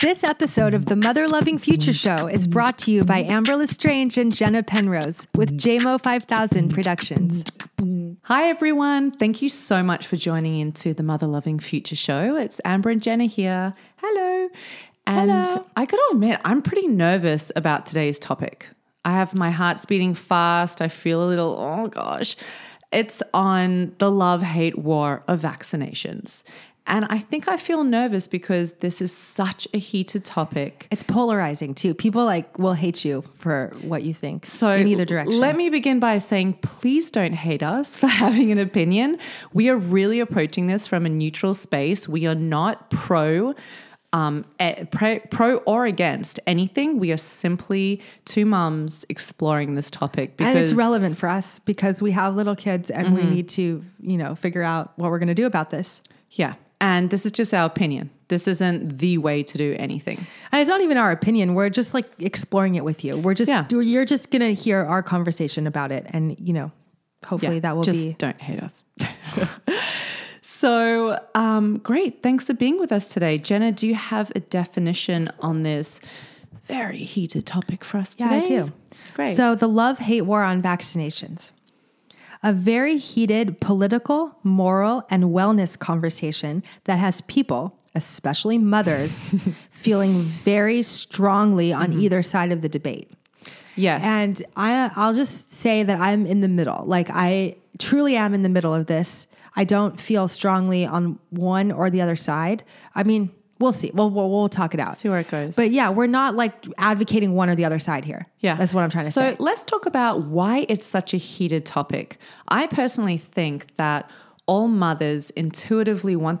This episode of the Mother Loving Future Show is brought to you by Amber Lestrange and Jenna Penrose with JMO 5000 Productions. Hi, everyone. Thank you so much for joining into the Mother Loving Future Show. It's Amber and Jenna here. Hello. And Hello. I got to admit, I'm pretty nervous about today's topic. I have my heart's beating fast. I feel a little, oh gosh. It's on the love hate war of vaccinations. And I think I feel nervous because this is such a heated topic. It's polarizing too. People like will hate you for what you think. So in either direction. Let me begin by saying, please don't hate us for having an opinion. We are really approaching this from a neutral space. We are not pro. Um, pro, or against anything. We are simply two mums exploring this topic because and it's relevant for us because we have little kids and we need to, you know, figure out what we're going to do about this. yeah, and this is just our opinion. This isn't the way to do anything. And it's not even our opinion. We're just like exploring it with you. We're just Yeah. you're just going to hear our conversation about it and, you know, hopefully Yeah, that will just be don't hate us. so um, great, thanks for being with us today, Jenna. Do you have a definition on this very heated topic for us Yeah, today? I do. Great. So, the love hate war on vaccinations. A very heated political, moral, and wellness conversation that has people, especially mothers, feeling very strongly on mm-hmm. either side of the debate. yes, And I, I'll just say that I'm in the middle. Like, I truly am in the middle of this. I don't feel strongly on one or the other side. I mean, we'll see. We'll, we'll, we'll talk it out. see where it goes. But yeah, we're not like advocating one or the other side here. Yeah. That's what I'm trying to say. so let's talk about why it's such a heated topic. I personally think that all mothers intuitively want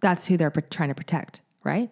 that's who they're trying to protect, right?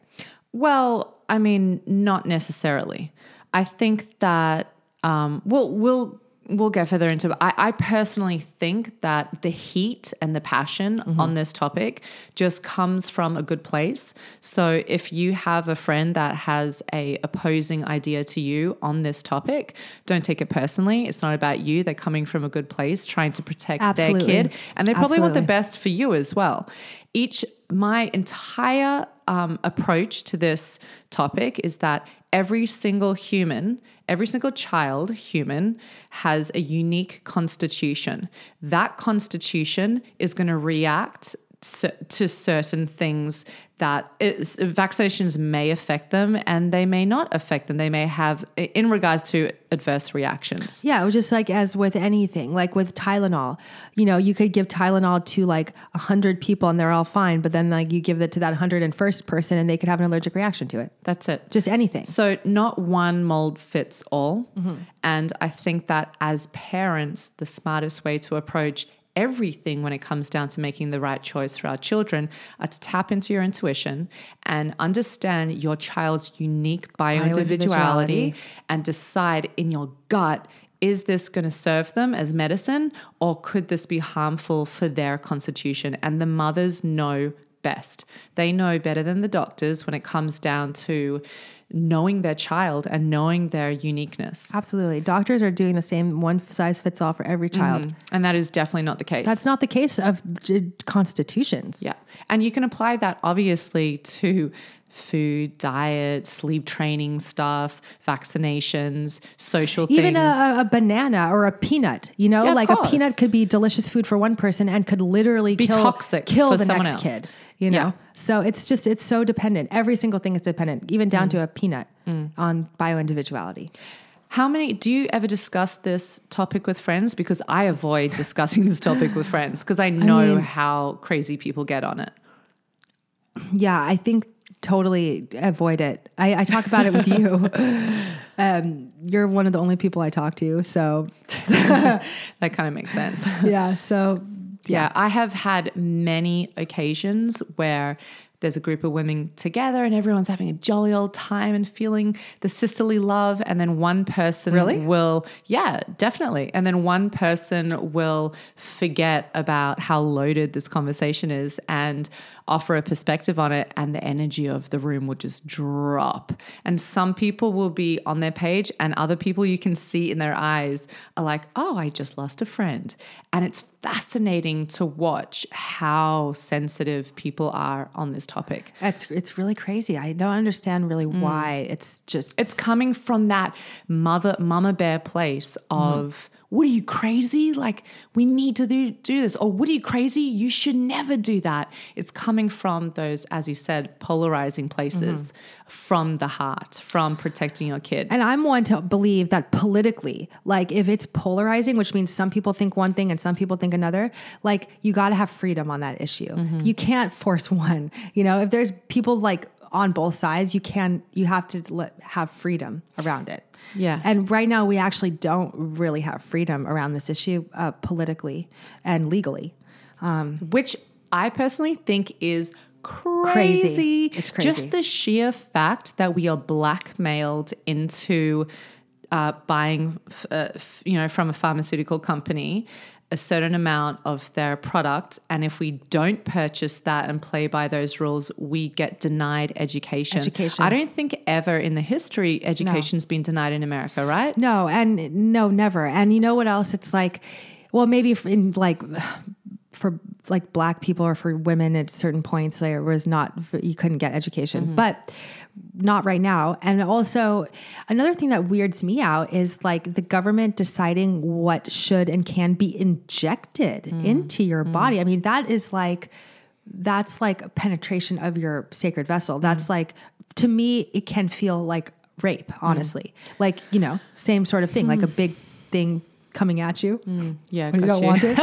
Well, I mean, not necessarily. I think that um, we'll we'll we'll go further into. it. I, I personally think that the heat and the passion on this topic just comes from a good place. So if you have a friend that has a opposing idea to you on this topic, don't take it personally. It's not about you. They're coming from a good place, trying to protect Absolutely. their kid, and they probably want the best for you as well. Each my entire um, approach to this topic is that every single human, every single child human has a unique constitution. That constitution is going to react to certain things that is, vaccinations may affect them and they may not affect them. They may have, in regards to adverse reactions. Yeah, it was just like as with anything, like with Tylenol, you know, you could give Tylenol to like a hundred people and they're all fine, but then like you give it to that hundred and first person and they could have an allergic reaction to it. That's it. Just anything. So, not one mold fits all. Mm-hmm. And I think that as parents, the smartest way to approach everything when it comes down to making the right choice for our children are to tap into your intuition and understand your child's unique bio individuality Bio-individuality. and decide in your gut is this going to serve them as medicine or could this be harmful for their constitution? And the mothers know best. They know better than the doctors when it comes down to knowing their child and knowing their uniqueness. Absolutely. Doctors are doing the same one size fits all for every mm-hmm. child. And that is definitely not the case. That's not the case of constitutions. yeah. And you can apply that obviously to food, diet, sleep training stuff, vaccinations, social Even things. a, a banana or a peanut, you know, Yeah, like a peanut could be delicious food for one person and could literally Be kill, toxic kill for the someone next else. kid. You know, Yeah. so it's just it's so dependent. Every single thing is dependent, even Mm. down to a peanut on bio individuality. How many do you ever discuss this topic with friends? Because I avoid discussing this topic with friends because I know mean- how crazy people get on it. Yeah, I think totally avoid it. I, I talk about it with you. um, you're one of the only people I talk to. So That kind of makes sense. yeah, so Yeah, I have had many occasions where there's a group of women together and everyone's having a jolly old time and feeling the sisterly love and then one person Really? will yeah definitely and then one person will forget about how loaded this conversation is and offer a perspective on it and the energy of the room will just drop and some people will be on their page and other people you can see in their eyes are like oh i just lost a friend and it's fascinating to watch how sensitive people are on this topic It's it's really crazy. I don't understand really hmm. why. It's just it's coming from that mother mama bear place mm-hmm. of what are you crazy? Like we need to do, do this. Or what are you crazy? You should never do that. It's coming from those as you said polarizing places mm-hmm. from the heart from protecting your kid. And I'm one to believe that politically, like if it's polarizing, which means some people think one thing and some people think another, like you got to have freedom on that issue. Mm-hmm. You can't force one. You know, if there's people like on both sides, you can you have to let, have freedom around it. Yeah. And right now, we actually don't really have freedom around this issue uh, politically and legally. which I personally think is crazy. Crazy. It's crazy. Just the sheer fact that we are blackmailed into uh, buying, f- uh, f- you know, from a pharmaceutical company a certain amount of their product, and if we don't purchase that and play by those rules, we get denied education. Education. I don't think ever in the history education's been denied in America, right? No, and no, never. And you know what else? It's like, well, maybe in like for like black people or for women at certain points, there was not you couldn't get education, mm-hmm. but not right now. And also, another thing that weirds me out is like the government deciding what should and can be injected mm. into your mm. body. I mean, that is like that's like a penetration of your sacred vessel. That's mm. like to me, it can feel like rape, honestly. Like, you know, same sort of thing, like a big thing coming at you. Yeah, you don't want it.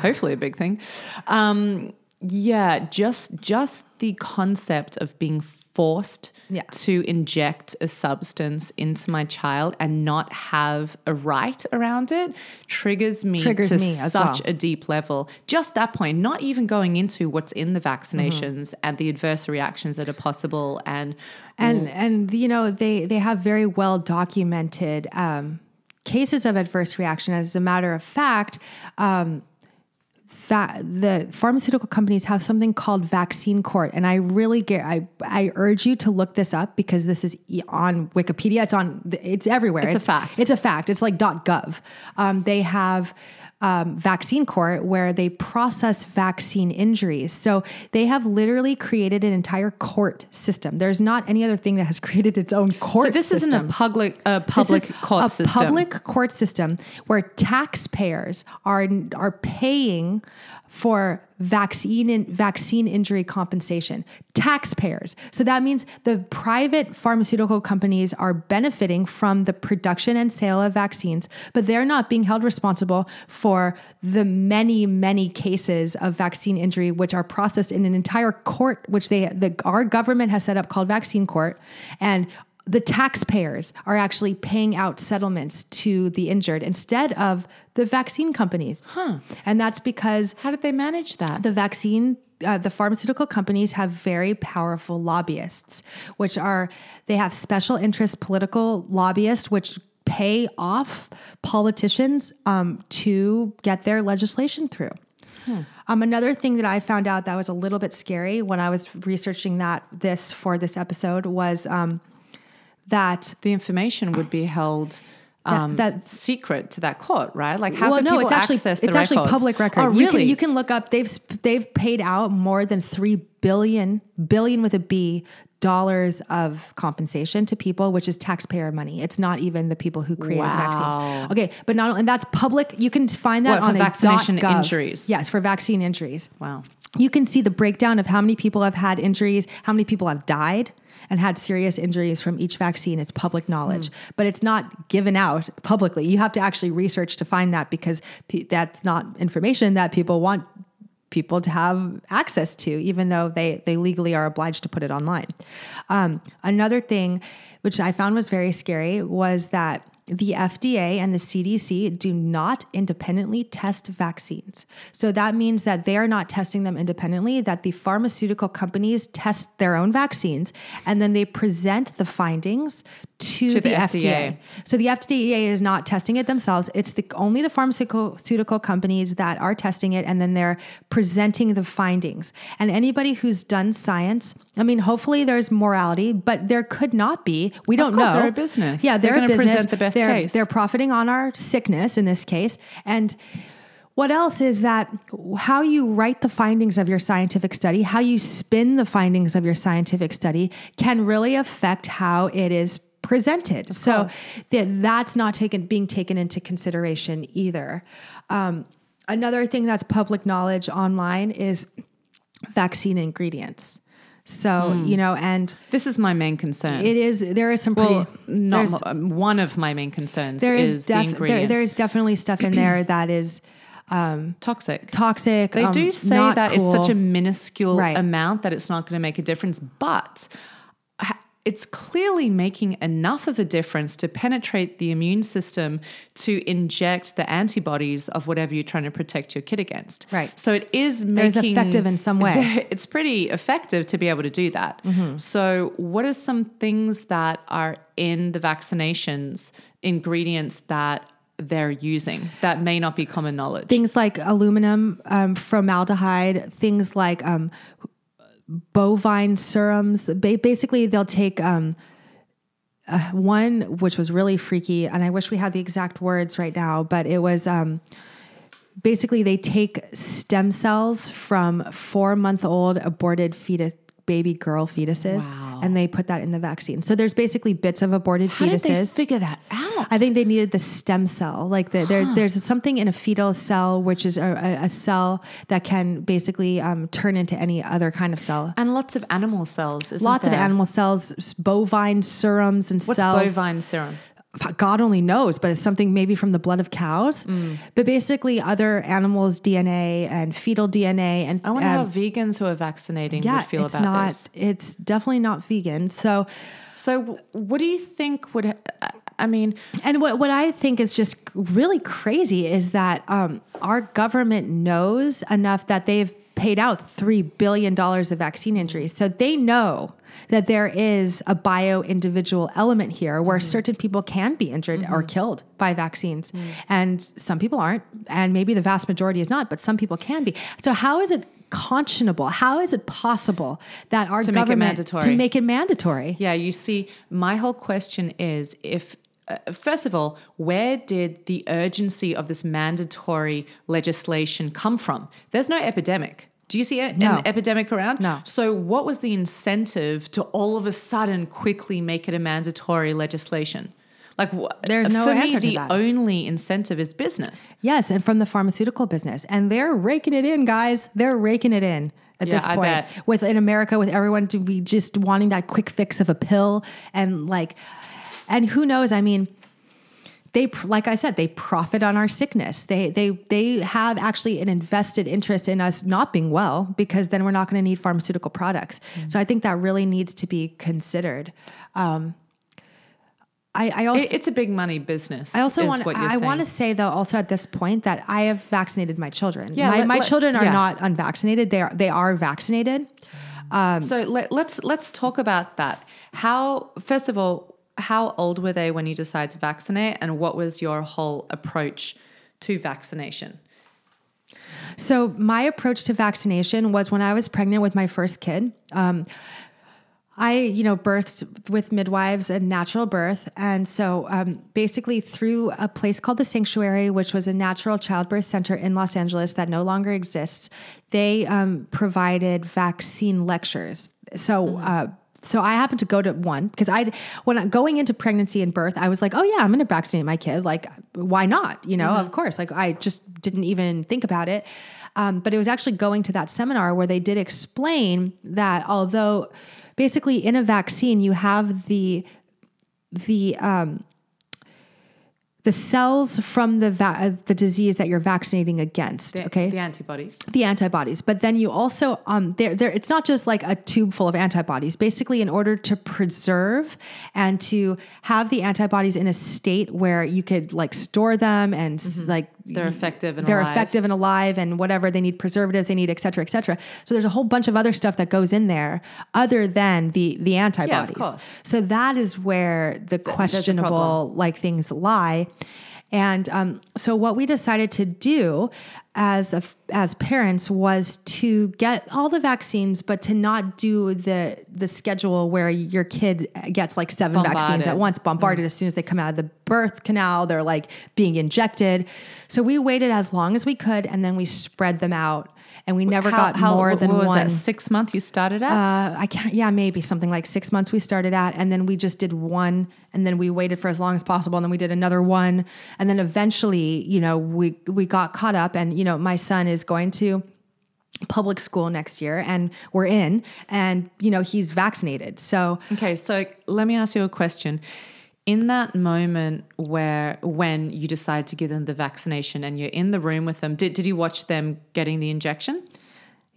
hopefully a big thing. Um, yeah, just just the concept of being forced Yeah. to inject a substance into my child and not have a right around it triggers me Triggers to me such well. a deep level. Just that point, not even going into what's in the vaccinations Mm-hmm. and the adverse reactions that are possible and and and you know they they have very well documented um, cases of adverse reaction. As a matter of fact, um, va- the pharmaceutical companies have something called vaccine court, and I really get I I urge you to look this up because this is on Wikipedia. It's on it's everywhere. It's a fact. It's a fact. It's like .gov. Um, they have. Um, vaccine court where they process vaccine injuries. So they have literally created an entire court system. There's not any other thing that has created its own court. System. So this system. isn't a public a public court a system. public court system where taxpayers are are paying for vaccine in, vaccine injury compensation. Taxpayers. So that means the private pharmaceutical companies are benefiting from the production and sale of vaccines, but they're not being held responsible for the many many cases of vaccine injury which are processed in an entire court which they the our government has set up called vaccine court and the taxpayers are actually paying out settlements to the injured instead of the vaccine companies. Huh. And that's because How did they manage that? the vaccine uh, the pharmaceutical companies have very powerful lobbyists which are they have special interest political lobbyists which pay off politicians um, to get their legislation through um, another thing that I found out that was a little bit scary when I was researching that this for this episode was um, that the information would be held um, that- secret to that court, right? Like how well, no, people it's actually access the it's actually public record. Oh, You really? can you can look up. They've they've paid out more than three billion billion with a B dollars of compensation to people, which is taxpayer money. It's not even the people who created Wow. the vaccines. Okay, but not and that's public. You can find that What, on vaccination injuries? Yes, for vaccine injuries. wow. You can see the breakdown of how many people have had injuries, how many people have died and had serious injuries from each vaccine. It's public knowledge, but it's not given out publicly. You have to actually research to find that because pe- that's not information that people want people to have access to, even though they, they legally are obliged to put it online. Um, another thing, which I found was very scary, was that the FDA and the CDC do not independently test vaccines. So that means that they are not testing them independently, that the pharmaceutical companies test their own vaccines and then they present the findings to, the, the FDA. FDA. So the FDA is not testing it themselves. It's the only the pharmaceutical companies that are testing it and then they're presenting the findings. And anybody who's done science, I mean, hopefully there's morality, but there could not be. We don't course, know. they're a business. Yeah, They're they're, a business. present the best they're, case. They're profiting on our sickness in this case. And what else is that how you write the findings of your scientific study, how you spin the findings of your scientific study can really affect how it is presented. so that that's not taken being taken into consideration either. Um, another thing that's public knowledge online is vaccine ingredients. So, Hmm. you know, and This is my main concern. it is there is some pretty well, not um, one of my main concerns There is, is def- the there, there is definitely stuff in there that is toxic. toxic. They um, do say that cool. it's such a minuscule Right. amount that it's not going to make a difference, but it's clearly making enough of a difference to penetrate the immune system to inject the antibodies of whatever you're trying to protect your kid against. Right. So it is making effective in some way. It's pretty effective to be able to do that. Mm-hmm. So what are some things that are in the vaccinations ingredients that they're using that may not be common knowledge? things like aluminum, um, formaldehyde, things like um, bovine serums. Basically, they'll take um, uh, one which was really freaky, and I wish we had the exact words right now, but it was. Um, Basically, they take stem cells from four month old aborted fetus, baby girl fetuses, Wow. and they put that in the vaccine. So there's basically bits of aborted How fetuses. did they figure that out? I think they needed the stem cell. Like the, there, there's something in a fetal cell, which is a, a, cell that can basically um, turn into any other kind of cell. and lots of animal cells. Lots of animal cells, bovine serums and What's cells. bovine serum? God only knows, but it's something maybe from the blood of cows. Mm. But basically, other animals' DNA and fetal DNA and I wonder um, how vegans who are vaccinating yeah, would feel it's about not. this. It's definitely not vegan. So. So, what do you think would? I- I mean, And what, what I think is just really crazy is that um, our government knows enough that they've paid out $3 billion of vaccine injuries. So they know that there is a bio individual element here where mm-hmm. certain people can be injured or mm-hmm. killed by vaccines. Mm. And some people aren't. And maybe the vast majority is not, but some people can be. So, how is it? Conscionable. How is it possible that our To make it government mandatory. to make it mandatory? yeah, you see, my whole question is if. Uh, first of all, where did the urgency of this mandatory legislation come from? There's no epidemic. Do you see a- No. an epidemic around? No. So, what was the incentive to all of a sudden quickly make it a mandatory legislation? Like, There's uh, no for me, to the that. only incentive is business. Yes, and from the pharmaceutical business. And they're raking it in, guys. They're raking it in at Yeah, this I point. bet. With in America, with everyone to be just wanting that quick fix of a pill and like and who knows, I mean, they like I said, they profit on our sickness. They they they have actually an invested interest in us not being well because then we're not going to need pharmaceutical products. Mm. So I think that really needs to be considered. Um, I, I also It- it's a big money business. I also want I want to say though also at this point that I have vaccinated my children. Yeah, my let- my let- children are yeah. not unvaccinated. They are they are vaccinated. So let, let's let's talk about that. How first of all, how old were they when you decided to vaccinate, and what was your whole approach to vaccination? So my approach to vaccination was when I was pregnant with my first kid. Um, I, you know, birthed with midwives and natural birth. And so um, basically, through a place called the Sanctuary, which was a natural childbirth center in Los Angeles that no longer exists, they um, provided vaccine lectures. So, uh, so I happened to go to one because I, when I, going into pregnancy and birth, I was like, oh yeah, I'm going to vaccinate my kid. Like, why not? You know, of course. Like, I just didn't even think about it. Um, but it was actually going to that seminar where they did explain that although basically in a vaccine you have the the um, the cells from the va- uh, the disease that you're vaccinating against. The, okay, The antibodies. the antibodies but then you also um there there it's not just like a tube full of antibodies basically in order to preserve and to have the antibodies in a state where you could like store them and s like They're effective and they're alive. effective and alive and whatever they need preservatives they need et cetera et cetera so there's a whole bunch of other stuff that goes in there other than the the antibodies course. so that is where the questionable like things lie and um, so what we decided to do as a, as parents was to get all the vaccines, but to not do the the schedule where your kid gets like seven vaccines at once, bombarded as soon as they come out of the birth canal. They're like being injected. So we waited as long as we could, and then we spread them out. And we never got more what than was one. that? Six month you started at? Uh, I can't. Yeah, maybe something like six months. We started at, and then we just did one, and then we waited for as long as possible, and then we did another one, and then eventually, you know, we we got caught up, and you know, my son is going to public school next year, and we're in, and you know, he's vaccinated, so Okay, so let me ask you a question. In that moment where when you decide to give them the vaccination and you're in the room with them, did, did you watch them getting the injection?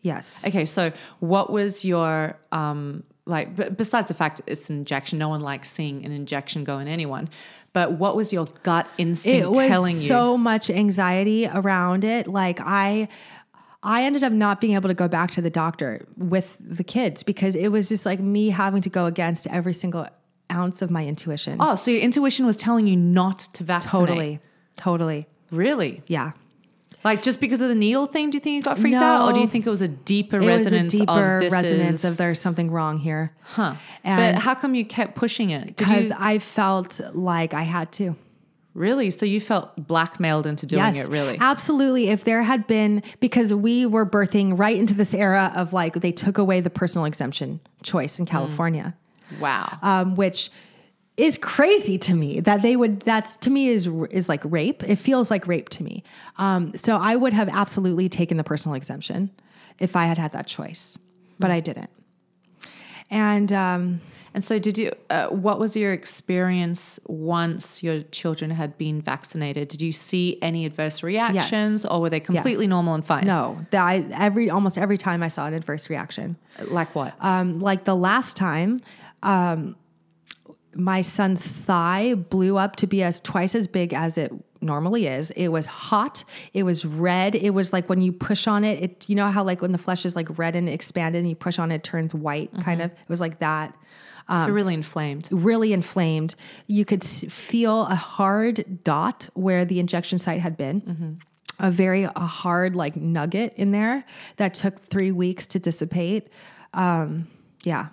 yes, Okay, so what was your um like b- besides the fact it's an injection, no one likes seeing an injection go in anyone, but what was your gut instinct it was telling you? so much anxiety around it like i i ended up not being able to go back to the doctor with the kids because it was just like me having to go against every single ounce of my intuition oh, so your intuition was telling you not to vaccinate. totally totally Really? yeah Like just because of the needle thing, do you think you got freaked out, or do you think it was a deeper it resonance was a deeper of resonance is, of there's something wrong here Huh. And- but how come you kept pushing it? Because you i felt like i had to really? So you felt blackmailed into doing it, really? Absolutely. If there had been, because we were birthing right into this era of like, they took away the personal exemption choice Mm. in California, Wow. um, which is crazy to me that they would, that's to me is, is like rape. It feels like rape to me. Um, so I would have absolutely taken the personal exemption if I had had that choice, but I didn't. And, um, and so, did you? Uh, what was your experience once your children had been vaccinated? Did you see any adverse reactions, or were they completely Yes. normal and fine? no, that I, every, almost every time I saw an adverse reaction. Like what? um, like the last time, um, my son's thigh blew up to be as twice as big as it normally is. It was hot. It was red. It was like when you push on it, it you know how like when the flesh is like red and expanded and you push on it, it turns white kind of. It was like that. so really inflamed. Really inflamed. You could s- feel a hard dot where the injection site had been. A very a hard like nugget in there that took three weeks to dissipate. Um, yeah,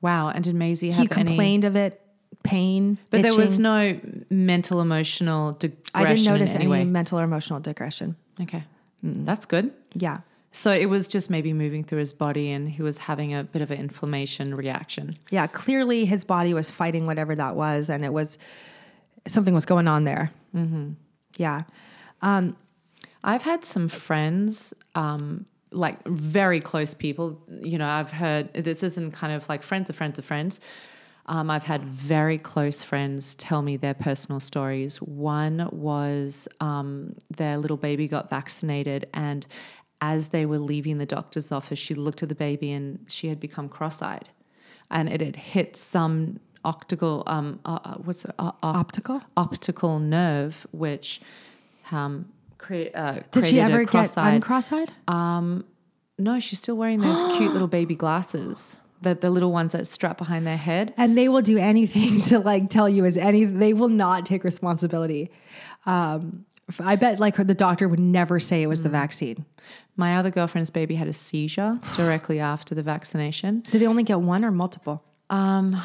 Wow. And did Maisie he have any? complained of it, pain. But there was no mental, emotional digression. I didn't notice any any mental or emotional digression. Okay, that's good. Yeah. So it was just maybe moving through his body, and he was having a bit of an inflammation reaction. Yeah. Clearly his body was fighting whatever that was, and it was something was going on there. Mm-hmm. Yeah. I've had some friends, um, like very close people. You know, I've heard this isn't kind of like friends of friends of friends. Um, I've had very close friends tell me their personal stories. One was um, their little baby got vaccinated, and as they were leaving the doctor's office, she looked at the baby and she had become cross-eyed, and it had hit some optical um, uh, uh, what's it, uh, uh, Optical. optical nerve, which um, create, uh, Did she ever get cross-eyed- uncross-eyed? no, she's still wearing those cute little baby glasses. The, the little ones that strap behind their head. and they will do anything to like tell you as any. They will not take responsibility. Um, I bet like the doctor would never say it was the Mm. vaccine. My other girlfriend's baby had a seizure directly after the vaccination. Did they only get one or multiple? Um,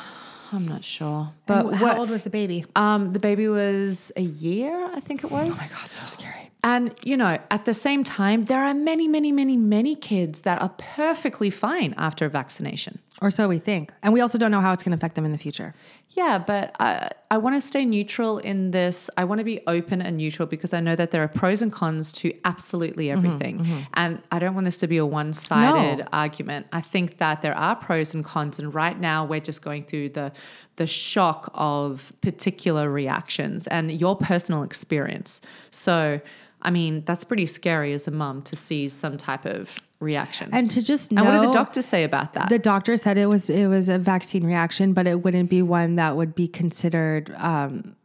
I'm not sure, but But how what, old was the baby? um, the baby was a year, I think it was. Oh my God, so scary. And, you know, at the same time, there are many, many, many, many kids that are perfectly fine after a vaccination. Or so we think. And we also don't know how it's going to affect them in the future. Yeah, but I, I want to stay neutral in this. I want to be open and neutral because I know that there are pros and cons to absolutely everything. And I don't want this to be a one sided No. argument. I think that there are pros and cons. And right now, we're just going through the the shock of particular reactions and your personal experience. So, I mean, that's pretty scary as a mum to see some type of reaction. And to just know, and what did the doctors say about that? the doctor said it was it was a vaccine reaction, but it wouldn't be one that would be considered um,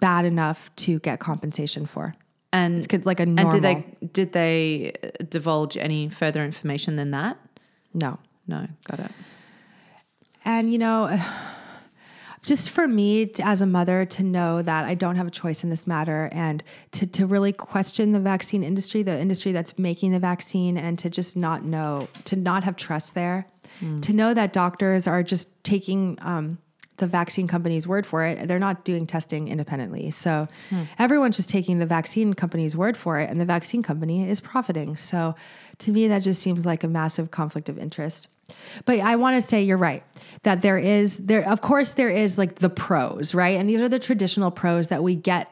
bad enough to get compensation for. and It's like a normal. and did they did they divulge any further information than that? no. No, got it. And you know, just for me as a mother to know that I don't have a choice in this matter and to, to really question the vaccine industry, the industry that's making the vaccine, and to just not know, to not have trust there, to know that doctors are just taking um, the vaccine company's word for it. They're not doing testing independently. So everyone's just taking the vaccine company's word for it, and the vaccine company is profiting. So to me, that just seems like a massive conflict of interest. But I want to say you're right that there is there of course there is like the pros, right? And these are the traditional pros that we get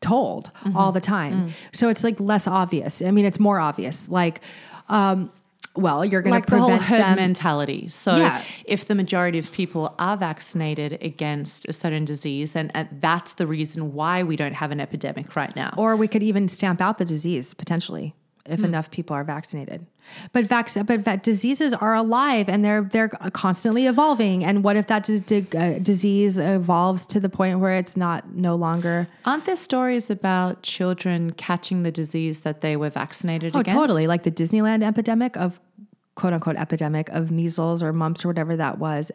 told all the time. So it's like less obvious. I mean, it's more obvious. Like um well, you're going like to the whole prevent herd them mentality. So Yeah. if the majority of people are vaccinated against a certain disease, then uh, that's the reason why we don't have an epidemic right now. or we could even stamp out the disease potentially if enough people are vaccinated. But vac- but diseases are alive and they're they're constantly evolving. And what if that d- d- uh, disease evolves to the point where it's not no longer? Aren't there stories about children catching the disease that they were vaccinated Oh, against? totally. Like the Disneyland epidemic of quote unquote epidemic of measles or mumps or whatever that was.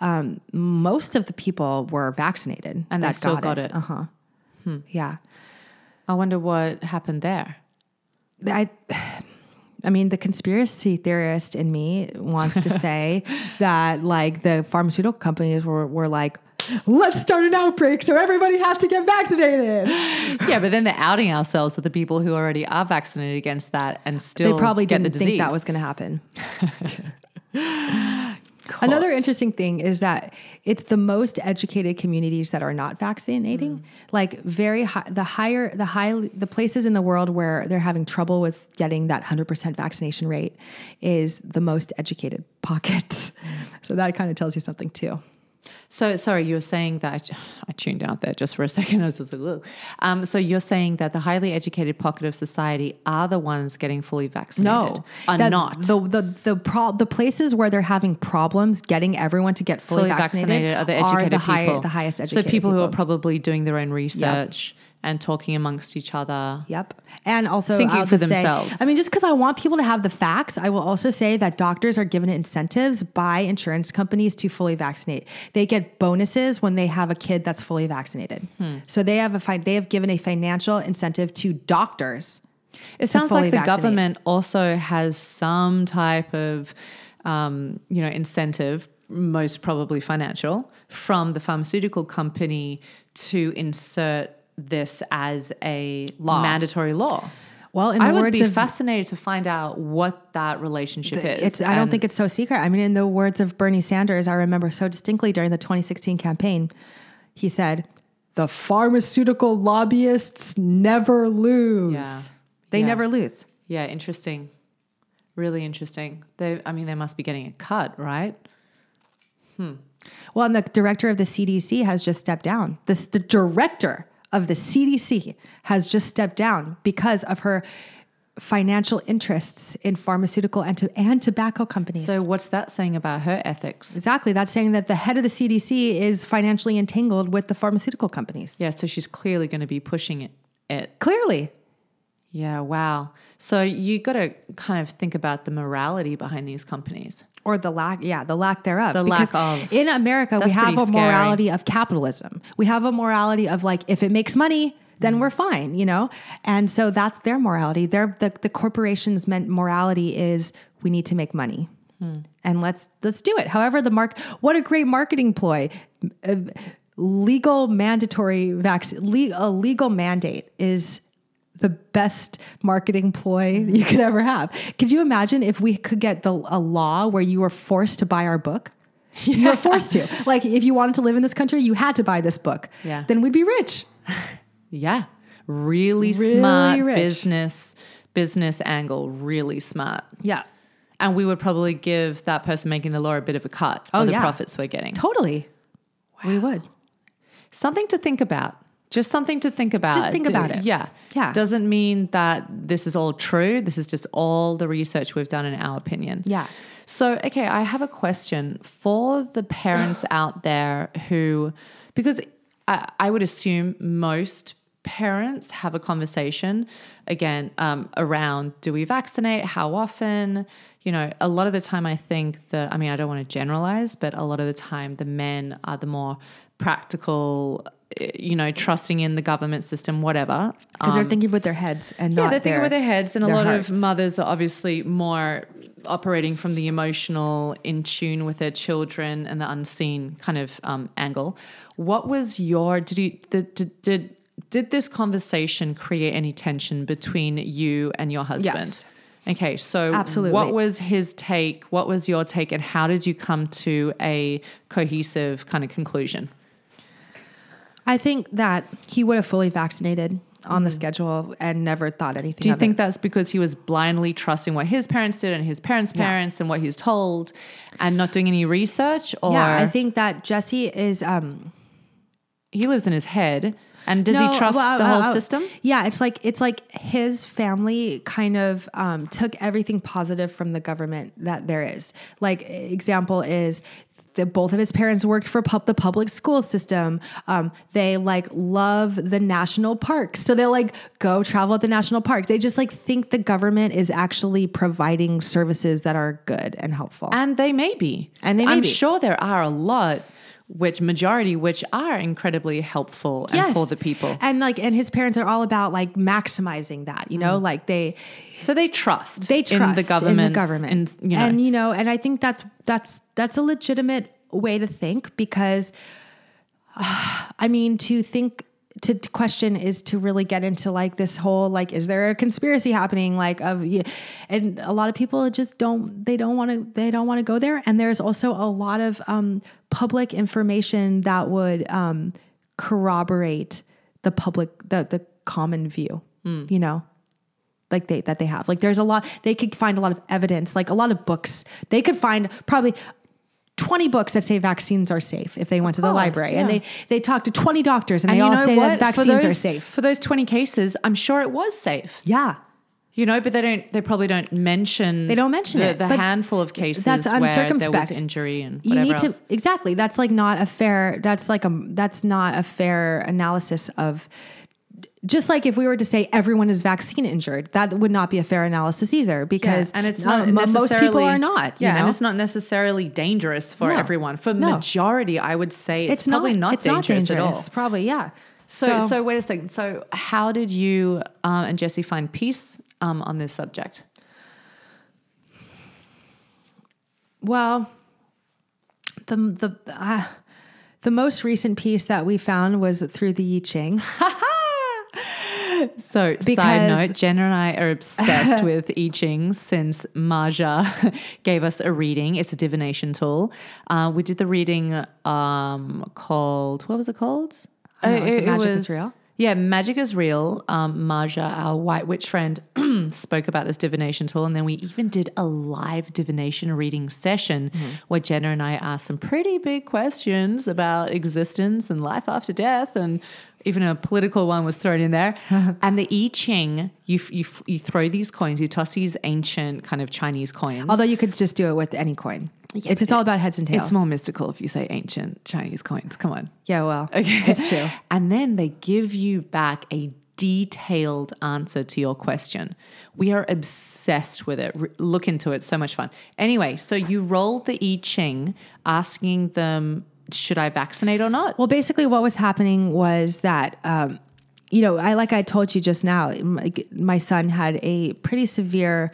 Um, most of the people were vaccinated And they still got it. Uh huh. Yeah. I wonder what happened there. I, I mean, the conspiracy theorist in me wants to say that like the pharmaceutical companies were, were like, let's start an outbreak so everybody has to get vaccinated. yeah, but then they're outing ourselves with the people who already are vaccinated against that and still They probably didn't the think that was going to happen. Another interesting thing is that it's the most educated communities that are not vaccinating. Mm. Like very high, the higher the high the places in the world where they're having trouble with getting that 100% vaccination rate is the most educated pocket. Mm. So that kind of tells you something too. So, sorry, you were saying that I tuned out there just for a second. I was just like, um, so you're saying that the highly educated pocket of society are the ones getting fully vaccinated? No, are not. the the the pro, the places where they're having problems getting everyone to get fully, fully vaccinated, vaccinated are the educated the, high, people. the highest educated. So educated people, who are probably doing their own research and talking amongst each other. Yep. And also Thinking I'll for just say- themselves. I mean, just because I want people to have the facts, I will also say that doctors are given incentives by insurance companies to fully vaccinate. They get bonuses when they have a kid that's fully vaccinated. Hmm. So they have a fi- they have given a financial incentive to doctors. It sounds like the vaccinate. government also has some type of, um, you know, incentive, most probably financial, from the pharmaceutical company to insert this as a Law. mandatory law. Well, in the I would be of fascinated to find out what that relationship is. It's, I don't think it's so secret. I mean, in the words of Bernie Sanders, I remember so distinctly during the 2016 campaign, he said, "The pharmaceutical lobbyists never lose. Yeah. They Yeah. never lose." Yeah, interesting. Really interesting. They, I mean, they must be getting a cut, right? Hmm. Well, and the director of the CDC has just stepped down. This the director of the CDC has just stepped down because of her financial interests in pharmaceutical and, to, and tobacco companies. So, what's that saying about her ethics? exactly, that's saying that the head of the CDC is financially entangled with the pharmaceutical companies. Yeah, so she's clearly going to be pushing it. it. Clearly, Yeah, wow. So you got to kind of think about the morality behind these companies. Or the lack, yeah, the lack thereof. The Because lack of. in America, we have a scary. morality of capitalism. We have a morality of like, if it makes money, then we're fine, you know? And so that's their morality. Their the, the corporation's meant morality is we need to make money. And let's let's do it. However, the mark what a great marketing ploy. Uh, legal mandatory vaccine le- a legal mandate is the best marketing ploy you could ever have. Could you imagine if we could get the a law where you were forced to buy our book? You were forced to. Like if you wanted to live in this country, you had to buy this book. Yeah. Then we'd be rich. Yeah. Really, Really smart rich. business business angle, really smart. Yeah. And we would probably give that person making the law a bit of a cut Oh, of the yeah. profits we're getting. Totally. We would. Something to think about. Just something to think about. Just think about it. Yeah. Yeah. Doesn't mean that this is all true. This is just all the research we've done in our opinion. Yeah. So, okay, I have a question for the parents out there who, because I, I would assume most parents have a conversation again um, around do we vaccinate, how often? You know, a lot of the time I think that, I mean, I don't want to generalize, but a lot of the time the men are the more practical, you know, trusting in the government system, whatever. Because they're thinking with their heads and Yeah, they're thinking their, with their heads, and a lot hearts. of mothers are obviously more operating from the emotional, in tune with their children, and the unseen kind of um, angle. What was your did you did, did did did this conversation create any tension between you and your husband? Yes. Okay, so Absolutely. what was his take? What was your take, and how did you come to a cohesive kind of conclusion? I think that he would have fully vaccinated on the schedule and never thought anything. Mm-hmm. Do you think it. that's because he was blindly trusting what his parents did and his parents' Yeah. parents and what he was told and not doing any research? Or Yeah, I think that Jesse is. um he lives in his head. And does No, he trust well, the uh, whole uh, system? Yeah, it's like it's like his family kind of um, took everything positive from the government that there is. Like example is that both of his parents worked for pub- the public school system. Um, they like love the national parks, so they'll like go travel at the national parks. They just like think the government is actually providing services that are good and helpful. And they may be. And they may I'm be. sure there are a lot, which majority, which are incredibly helpful and for the people. And like, and his parents are all about like maximizing that, you know, like they So they trust. they trust in the government. in the government, And, you know, and you know, and I think that's that's that's a legitimate way to think because, uh, I mean, to think to question is to really get into like this whole like is there a conspiracy happening like of and a lot of people just don't they don't want to they don't want to go there and there's also a lot of um public information that would um corroborate the public the the common view you know like they that they have. Like there's a lot they could find a lot of evidence, like a lot of books. They could find probably 20 books that say vaccines are safe if they went to the course, library and they they talk to 20 doctors and, they all say what? that vaccines are safe. For those 20 cases, I'm sure it was safe. Yeah. You know, but they don't. They probably don't mention. They don't mention the, it, The handful of cases that's where there was uncircumspect. injury and You need to exactly. That's like not a fair that's like a that's not a fair analysis of just like if we were to say everyone is vaccine injured, that would not be a fair analysis either because and it's not mo- most people are not. Yeah, you know? and it's not necessarily dangerous for No. everyone. For No. majority, I would say it's, probably not, it's dangerous, not at all. dangerous. Probably, yeah. So, so, wait a second. So, how did you um, and Jesse find peace um, on this subject? Well, the the uh, the most recent piece that we found was through the I Ching. So, side note, Jenna and I are obsessed with I Ching since Maja gave us a reading. It's a divination tool. Uh, we did the reading um, called, what was it called? I don't know, Uh, is it Magic is Real? Yeah, Magic is Real. Um, Maja, our white witch friend, spoke about this divination tool. And then we even did a live divination reading session Mm-hmm. where Jenna and I asked some pretty big questions about existence and life after death. And even a political one was thrown in there. and the I Ching, you, you, you throw these coins, you toss these ancient kind of Chinese coins. Although you could just do it with any coin. it's it's all about heads and tails. it's more mystical if you say ancient Chinese coins. Come on. yeah, well, it's true. And then they give you back a detailed answer to your question. We are obsessed with it. R- look into it. So much fun. Anyway, so you rolled the I Ching asking them, should I vaccinate or not? Well, basically, what was happening was that, um, you know, I like I told you just now, my, my son had a pretty severe,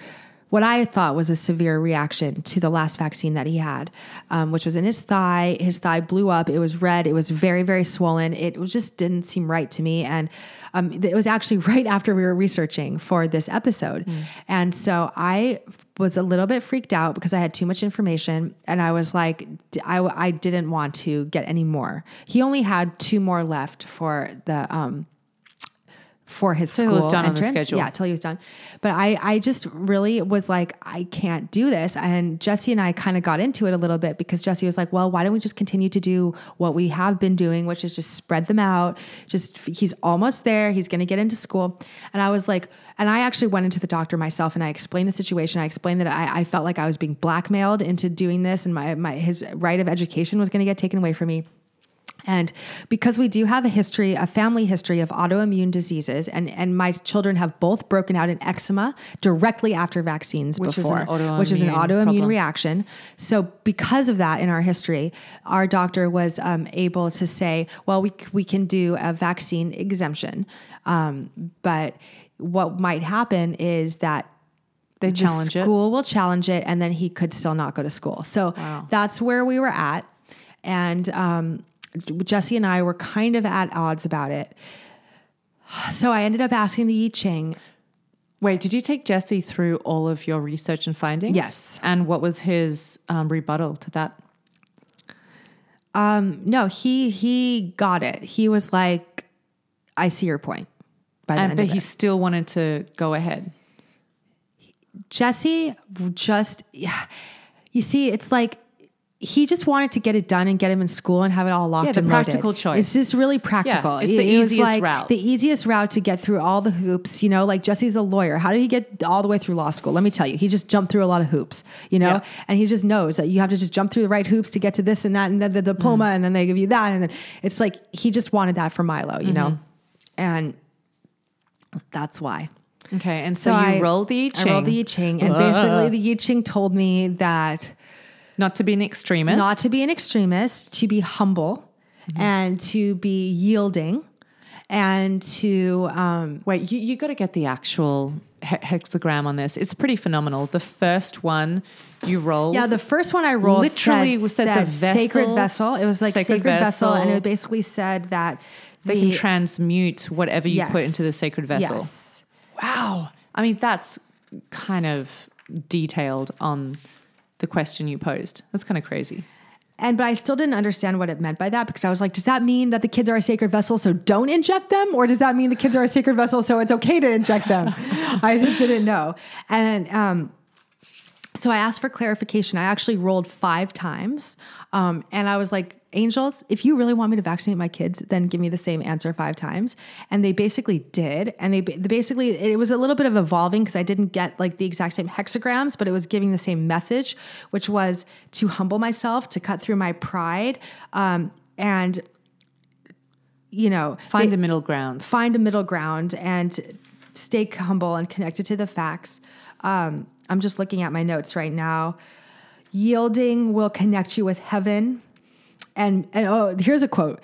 what I thought was a severe reaction to the last vaccine that he had, um, which was in his thigh. His thigh blew up. It was red. It was very, very swollen. It was just didn't seem right to me. And um, it was actually right after we were researching for this episode. And so I was a little bit freaked out because I had too much information and I was like, I didn't want to get any more. He only had two more left for the, um, for his Till he school was done on the schedule. Yeah, till he was done. But I, I just really was like, I can't do this. And Jesse and I kind of got into it a little bit because Jesse was like, well, why don't we just continue to do what we have been doing, which is just spread them out. Just he's almost there. He's going to get into school. And I was like, and I actually went into the doctor myself and I explained the situation. I explained that I, I felt like I was being blackmailed into doing this and my, my his right of education was going to get taken away from me. And because we do have a history, a family history of autoimmune diseases, and, and my children have both broken out in eczema directly after vaccines Which is before, an which is an autoimmune problem. reaction. So, because of that in our history, our doctor was um, able to say, well, we, we can do a vaccine exemption. Um, but what might happen is that They the challenge it. school will challenge it and then he could still not go to school so that's where we were at and um, jesse and i were kind of at odds about it so i ended up asking the I Ching Wait, did you take Jesse through all of your research and findings? Yes. And what was his um, rebuttal to that? no he he got it he was like i see your point by the And, but he it. still wanted to go ahead. Jesse just, yeah. you see, it's like he just wanted to get it done and get him in school and have it all locked Yeah, the and loaded. practical choice. It's just really practical. it's the It- it easiest like route. The easiest route to get through all the hoops. You know, like Jesse's a lawyer. How did he get all the way through law school? Let me tell you, he just jumped through a lot of hoops. You know, Yeah. and he just knows that you have to just jump through the right hoops to get to this and that, and then the diploma, Mm-hmm. and then they give you that, and then it's like he just wanted that for Milo. You know, Mm-hmm. and that's why. Okay. And so, So you I rolled the I I rolled the I Ching, and basically the I Ching told me that Not to be an extremist. not to be an extremist, to be humble, Mm-hmm. and to be yielding, and to um, Wait, you, you got to get the actual he- hexagram on this. It's pretty phenomenal. The first one you rolled. yeah. The first one I rolled Literally said, was said the said sacred vessel- vessel. It was like sacred sacred, vessel, and it basically said that they the- can transmute whatever you put into the sacred vessel. Yes. Wow. I mean, that's kind of detailed on the question you posed. That's kind of crazy. And but I still didn't understand what it meant by that because I was like, does that mean that the kids are a sacred vessel, so don't inject them, or does that mean the kids are a sacred vessel, so it's okay to inject them? I just didn't know. And um, so I asked for clarification. I actually rolled five times, um, and I was like, angels, if you really want me to vaccinate my kids, then give me the same answer five times. And they basically did. And they, they basically, it was a little bit of evolving because I didn't get like the exact same hexagrams, but it was giving the same message, which was to humble myself, to cut through my pride, um, and, you know, Find a middle ground. find a middle ground and stay humble and connected to the facts. Um, I'm just looking at my notes right now. Yielding will connect you with heaven. And, and oh, here's a quote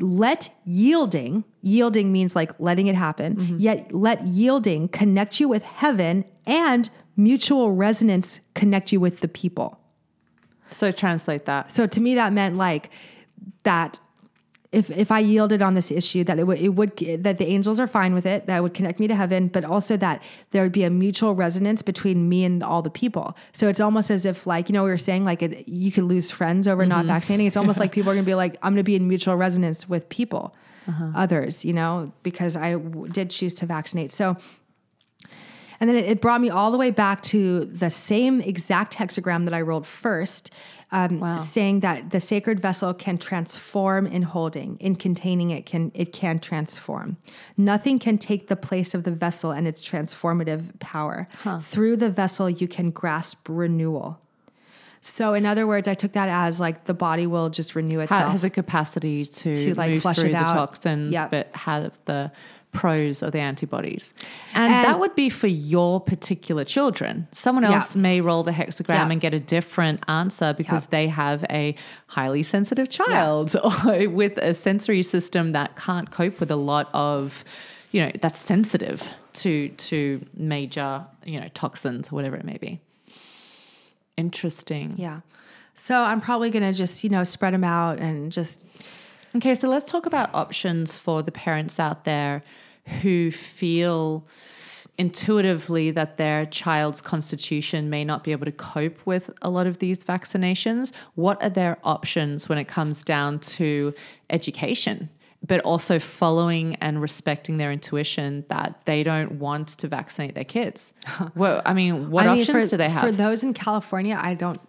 let yielding, yielding means like letting it happen, mm-hmm. yet let yielding connect you with heaven and mutual resonance connect you with the people. So translate that. So to me, that meant like that. If, if I yielded on this issue, that it would it would that the angels are fine with it, that would connect me to heaven, but also that there would be a mutual resonance between me and all the people. So it's almost as if like you know we were saying like it, you could lose friends over not mm-hmm. vaccinating. It's almost like people are gonna be like I'm gonna be in mutual resonance with people, uh-huh. others, you know, because I w- did choose to vaccinate. So and then it brought me all the way back to the same exact hexagram that I rolled first, um, Wow. saying that the sacred vessel can transform in holding, in containing it can it can transform. Nothing can take the place of the vessel and its transformative power. Through the vessel, you can grasp renewal. So, in other words, I took that as like the body will just renew itself. has a capacity to, To, like, flush through it the out. toxins, Yep. but have the pros of the antibodies. And, And- that would be for your particular children. Someone Yeah. else may roll the hexagram Yeah. and get a different answer because Yeah. they have a highly sensitive child or with a sensory system that can't cope with a lot of, you know, that's sensitive to to major, you know, toxins or whatever it may be. Interesting. yeah. So I'm probably gonna just you know spread them out and just Okay, so let's talk about options for the parents out there who feel intuitively that their child's constitution may not be able to cope with a lot of these vaccinations. What are their options when it comes down to education but also following and respecting their intuition that they don't want to vaccinate their kids. well, I mean, what I mean, options for, do they have? For those in California, I don't.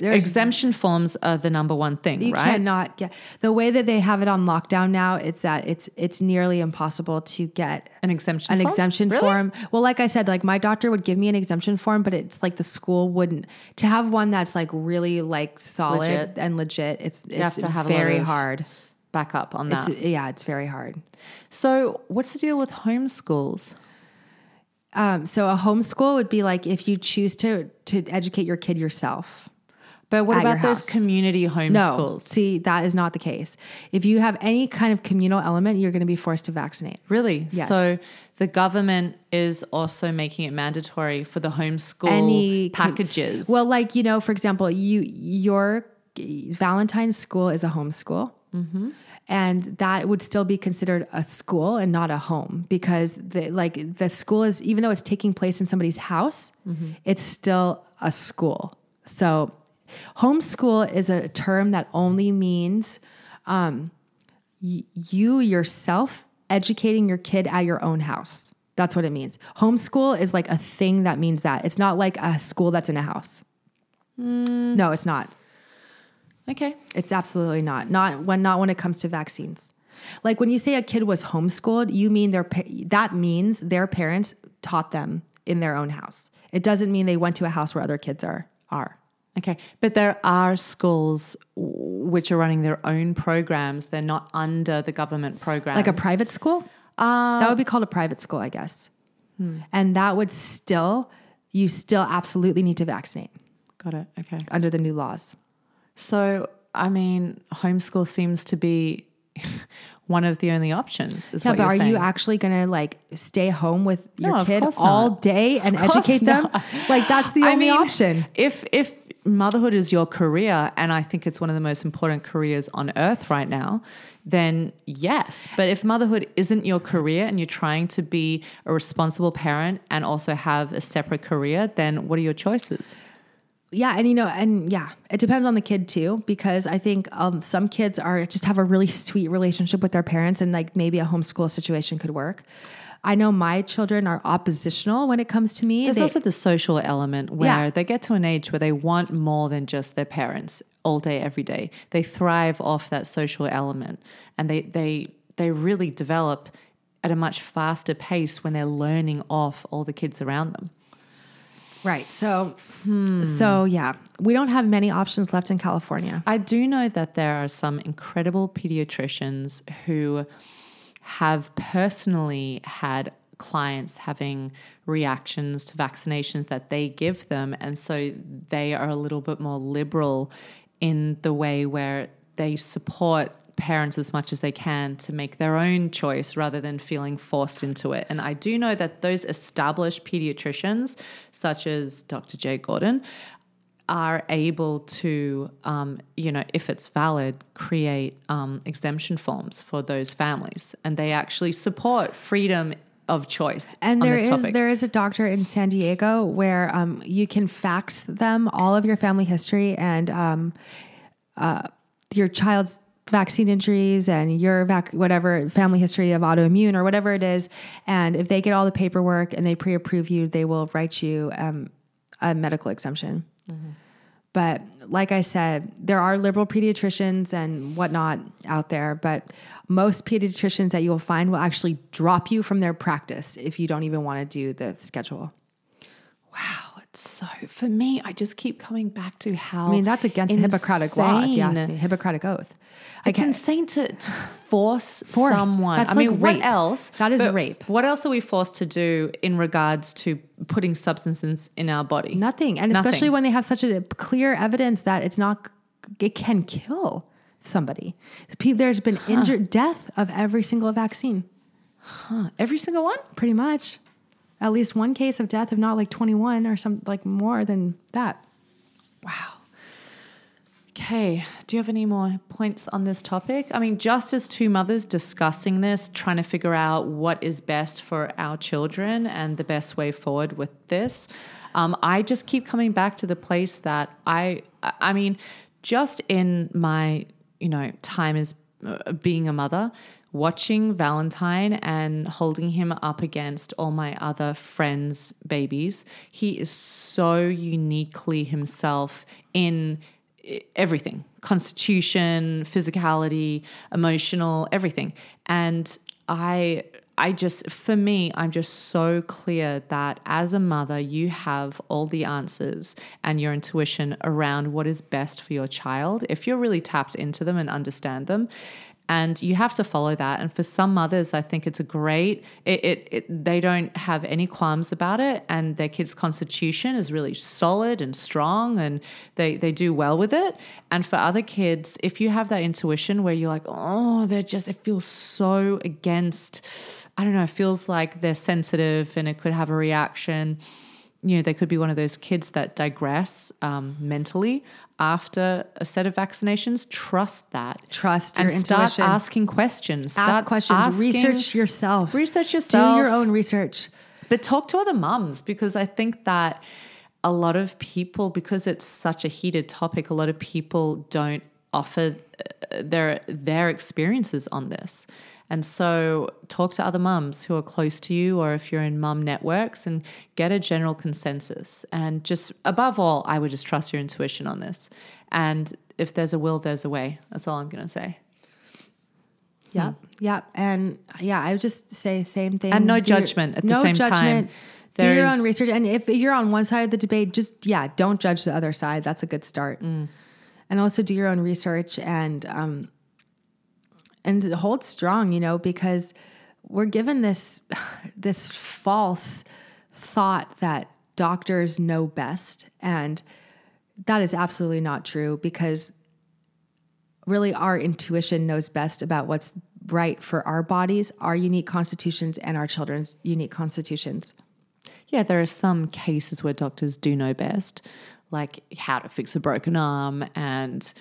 There's Exemption forms are the number one thing, you right? cannot get the way that they have it on lockdown now. It's that it's it's nearly impossible to get An exemption an form? exemption Really? form. Well, like I said, like my doctor would give me an exemption form, but it's like the school wouldn't to have one that's like really like solid Legit. and legit. It's it's have to have a lot very hard. Back up on that. It's, yeah, it's very hard. so, what's the deal with homeschools? Um, so a homeschool would be like if you choose to to educate your kid yourself. But what At about those community No, homeschools? see that is not the case. If you have any kind of communal element, you're going to be forced to vaccinate. Really? Yes. So the government is also making it mandatory for the homeschool Any com- packages. Well, like you know, for example, you your Valentine's school is a homeschool. Mm-hmm. And that would still be considered a school and not a home because the like the school is even though it's taking place in somebody's house, mm-hmm. it's still a school. So homeschool is a term that only means um, y- you yourself educating your kid at your own house. That's what it means. Homeschool is like a thing that means that. It's not like a school that's in a house. No, it's not. okay. It's absolutely not. Not when not when it comes to vaccines. Like when you say a kid was homeschooled, you mean their pa- that means their parents taught them in their own house. It doesn't mean they went to a house where other kids are are. Okay. But there are schools which are running their own programs. They're not under the government program. Like a private school? Uh, that would be called a private school, I guess. And that would still you still absolutely need to vaccinate Got it. Okay. under the new laws. So, I mean, homeschool seems to be one of the only options. Yeah, but are saying. you actually gonna like stay home with your No, kid all day and educate them? Like that's the I only mean, option. If if motherhood is your career, and I think it's one of the most important careers on earth right now, then yes. But if motherhood isn't your career and you're trying to be a responsible parent and also have a separate career, then what are your choices? Yeah, and you know, and yeah, it depends on the kid too, because I think um, some kids are just have a really sweet relationship with their parents, and like maybe a homeschool situation could work. I know my children are oppositional when it comes to me. There's They- also the social element where Yeah. they get to an age where they want more than just their parents all day, every day. They thrive off that social element and they they they really develop at a much faster pace when they're learning off all the kids around them. right. So, so yeah, we don't have many options left in California. I do know that there are some incredible pediatricians who have personally had clients having reactions to vaccinations that they give them. And so they are a little bit more liberal in the way where they support parents as much as they can to make their own choice rather than feeling forced into it. And I do know that those established pediatricians, such as Dr. Jay Gordon, are able to, um, you know, if it's valid, create um, exemption forms for those families, and they actually support freedom of choice. And on there is topic. there is a doctor in San Diego where um, you can fax them all of your family history and um, uh, your child's vaccine injuries and your vac- whatever family history of autoimmune or whatever it is. And if they get all the paperwork and they pre-approve you, they will write you um, a medical exemption. But like I said, there are liberal pediatricians and whatnot out there, but most pediatricians that you'll find will actually drop you from their practice if you don't even want to do the schedule. wow, it's so for me. I just keep coming back to how I mean, that's against the Hippocratic law, if you ask me. Hippocratic oath. It's insane to, to force, Force. someone. That's I mean, like what else? That is rape. What else are we forced to do in regards to putting substances in our body? Nothing. And Nothing. especially when they have such a clear evidence that it's not, it can kill somebody. There's been injured death of every single vaccine, Huh. Every single one? pretty much. At least one case of death, if not like 21 or some like more than that. Wow. Okay. Do you have any more points on this topic? I mean, just as two mothers discussing this, trying to figure out what is best for our children and the best way forward with this, um, I just keep coming back to the place that I, I mean, just in my, you know, time as uh, being a mother, watching Valentine and holding him up against all my other friends' babies, he is so uniquely himself in everything constitution, physicality, emotional, everything. And I I just, for me, I'm just so clear that as a mother, you have all the answers and your intuition around what is best for your child if you're really tapped into them and understand them and you have to follow that. And for some mothers i think it's a great. It, it, it, they don't have any qualms about it. And their kids constitution is really solid and strong and they they do well with it. And for other kids if you have that intuition where you're like oh they're just it feels so against i don't know it feels like they're sensitive and it could have a reaction. You know, they could be one of those kids that digress um, mentally after a set of vaccinations. Trust that. Trust and your start intuition. asking questions. Ask Start questions. asking- research yourself. Research yourself. Do your own research. But talk to other mums because I think that a lot of people, because it's such a heated topic, a lot of people don't offer uh, their their experiences on this. And so talk to other mums who are close to you or if you're in mum networks and get a general consensus. And just above all, I would just trust your intuition on this. And if there's a will, there's a way. That's all I'm going to say. Yeah. Yeah. And yeah, I would just say same thing. And no Do your- judgment at the no same time. judgment. Do your own research. And if you're on one side of the debate, just yeah, don't judge the other side. That's a good start. Mm. And also do your own research and um and hold strong, you know, because we're given this this false thought that doctors know best and that is absolutely not true because really our intuition knows best about what's right for our bodies, our unique constitutions, and our children's unique constitutions. Yeah, there are some cases where doctors do know best, like how to fix a broken arm and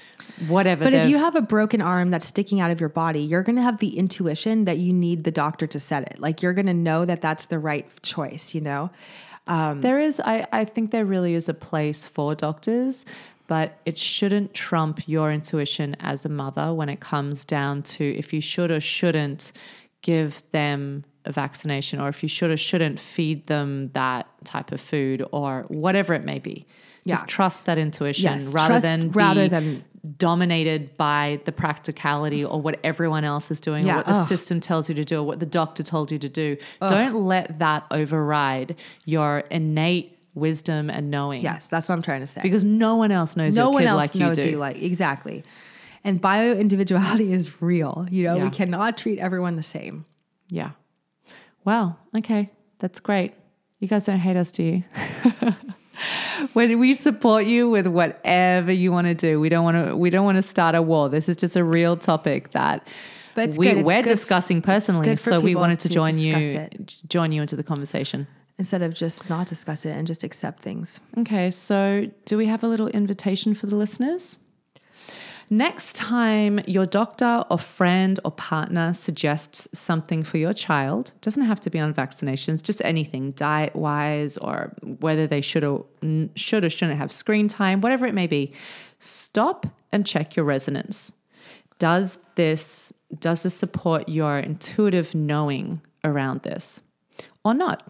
whatever. But if you have a broken arm that's sticking out of your body, you're going to have the intuition that you need the doctor to set it. Like you're going to know that that's the right choice, you know? Um, there is, I, I think there really is a place for doctors, but it shouldn't trump your intuition as a mother when it comes down to if you should or shouldn't give them a vaccination or if you should or shouldn't feed them that type of food or whatever it may be. Just Yeah. trust that intuition Yes, rather trust than rather than- dominated by the practicality or what everyone else is doing Yeah, or what the ugh. system tells you to do or what the doctor told you to do. Don't let that override your innate wisdom and knowing. Yes, that's what I'm trying to say. Because no one else knows no your one else like knows you you like exactly. And bio individuality is real. You know, Yeah. we cannot treat everyone the same. yeah. Well, okay. That's great. You guys don't hate us, do you? when we support you with whatever you want to do. We don't want to we don't want to start a war. This is just a real topic that we, good. It's we're good- discussing personally. So we wanted to, to join you it. join you into the conversation. Instead of just not discuss it and just accept things. Okay, so do we have a little invitation for the listeners? Next time your doctor or friend or partner suggests something for your child, doesn't have to be on vaccinations, just anything diet wise or whether they should or should or shouldn't have screen time, whatever it may be, stop and check your resonance. Does this does this support your intuitive knowing around this or not?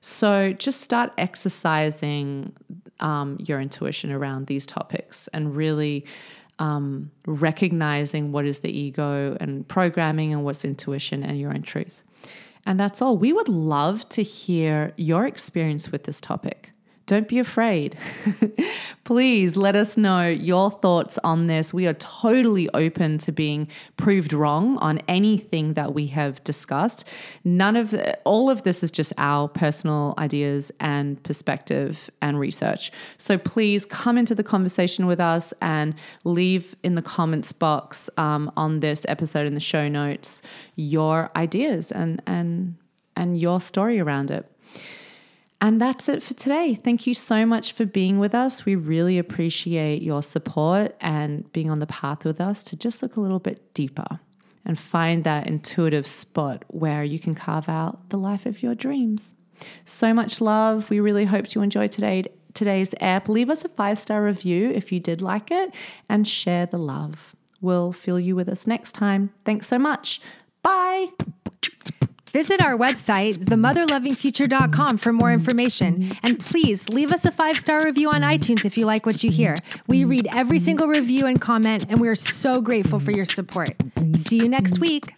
So just start exercising um, your intuition around these topics and really um, recognizing what is the ego and programming and what's intuition and your own truth. And that's all. We would love to hear your experience with this topic. Don't be afraid. Please let us know your thoughts on this. We are totally open to being proved wrong on anything that we have discussed. None of all of this is just our personal ideas and perspective and research. So please come into the conversation with us and leave in the comments box um, on this episode in the show notes your ideas and and and your story around it. And that's it for today. Thank you so much for being with us. We really appreciate your support and being on the path with us to just look a little bit deeper and find that intuitive spot where you can carve out the life of your dreams. So much love. We really hope you enjoyed today today's app. Leave us a five-star review if you did like it and share the love. We'll feel you with us next time. Thanks so much. Bye. Visit our website, themotherlovingfuture.com, for more information. And please leave us a five star review on iTunes if you like what you hear. We read every single review and comment, and we are so grateful for your support. See you next week.